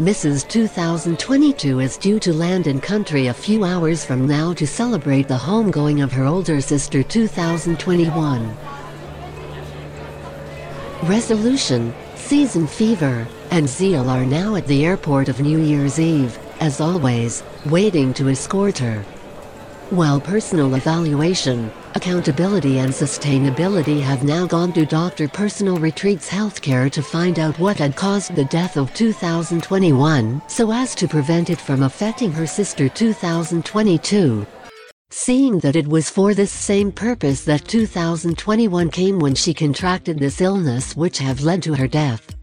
Mrs. 2022 is due to land in country a few hours from now to celebrate the homegoing of her older sister 2021. Resolution, Season Fever, and Zeal are now at the airport of New Year's Eve, as always, waiting to escort her. While personal evaluation, accountability and sustainability have now gone to Dr. Personal Retreats Healthcare to find out what had caused the death of 2021 so as to prevent it from affecting her sister 2022. Seeing that it was for this same purpose that 2021 came when she contracted this illness which have led to her death.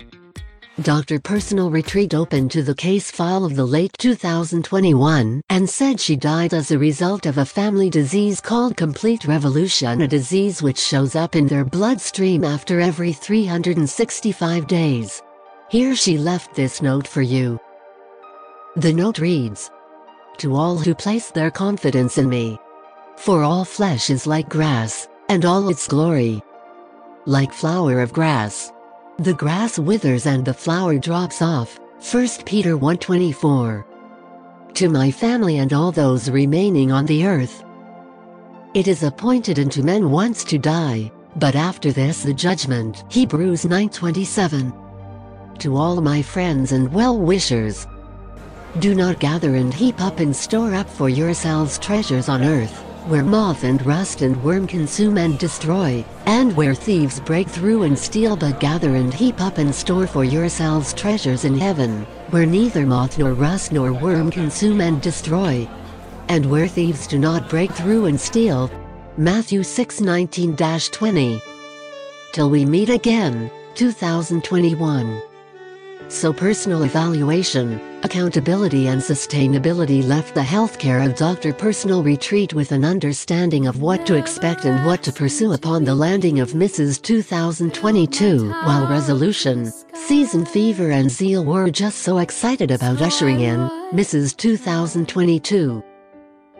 Dr. Personal Retreat opened to the case file of the late 2021 and said she died as a result of a family disease called complete revolution a disease which shows up in their bloodstream after every 365 days. Here she left this note for you. The note reads, To all who place their confidence in me. For all flesh is like grass, and all its glory. Like flower of grass the grass withers and the flower drops off. 1 Peter 1.24 To my family and all those remaining on the earth. It is appointed unto men once to die, but after this the judgment. Hebrews 9.27 To all my friends and well-wishers. Do not gather and heap up and store up for yourselves treasures on earth where moth and rust and worm consume and destroy, and where thieves break through and steal but gather and heap up and store for yourselves treasures in heaven, where neither moth nor rust nor worm consume and destroy, and where thieves do not break through and steal. Matthew 6:19-20. Till we meet again, 2021. So personal evaluation, accountability and sustainability left the healthcare of Dr. Personal Retreat with an understanding of what to expect and what to pursue upon the landing of Mrs. 2022, while Resolution, Season Fever and Zeal were just so excited about ushering in Mrs. 2022.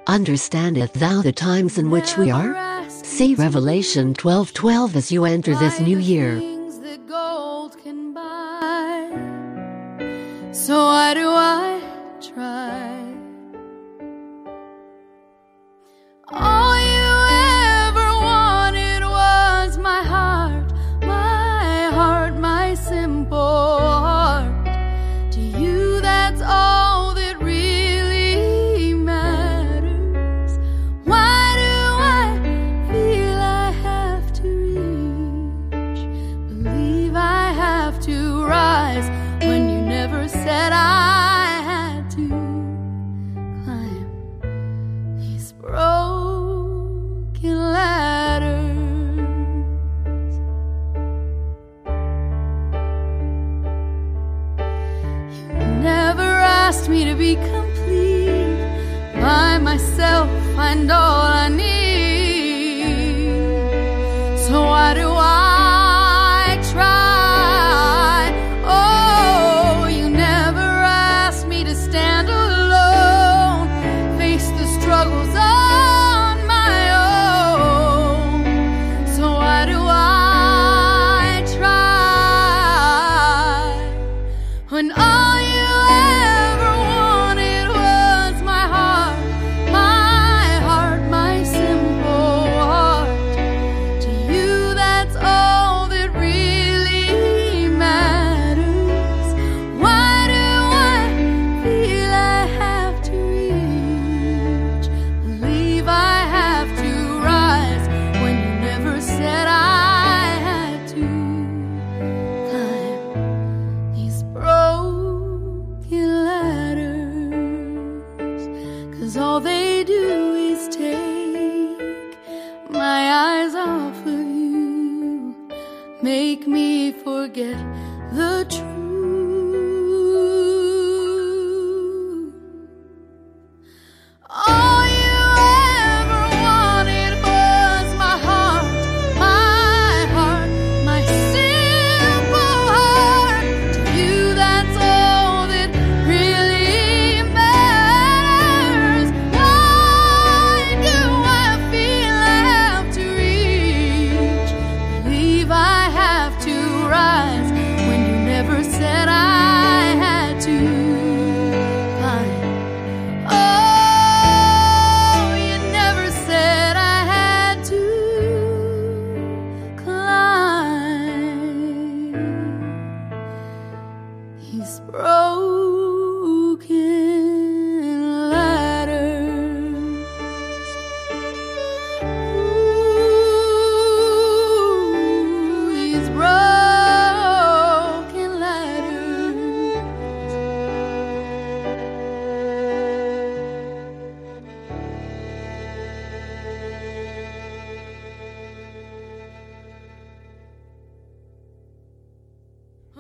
Understandeth thou the times in which we are? See Revelation 12:12 as you enter this new year. So why do I try? Myself. Find all I need. So why do I make me forget the truth.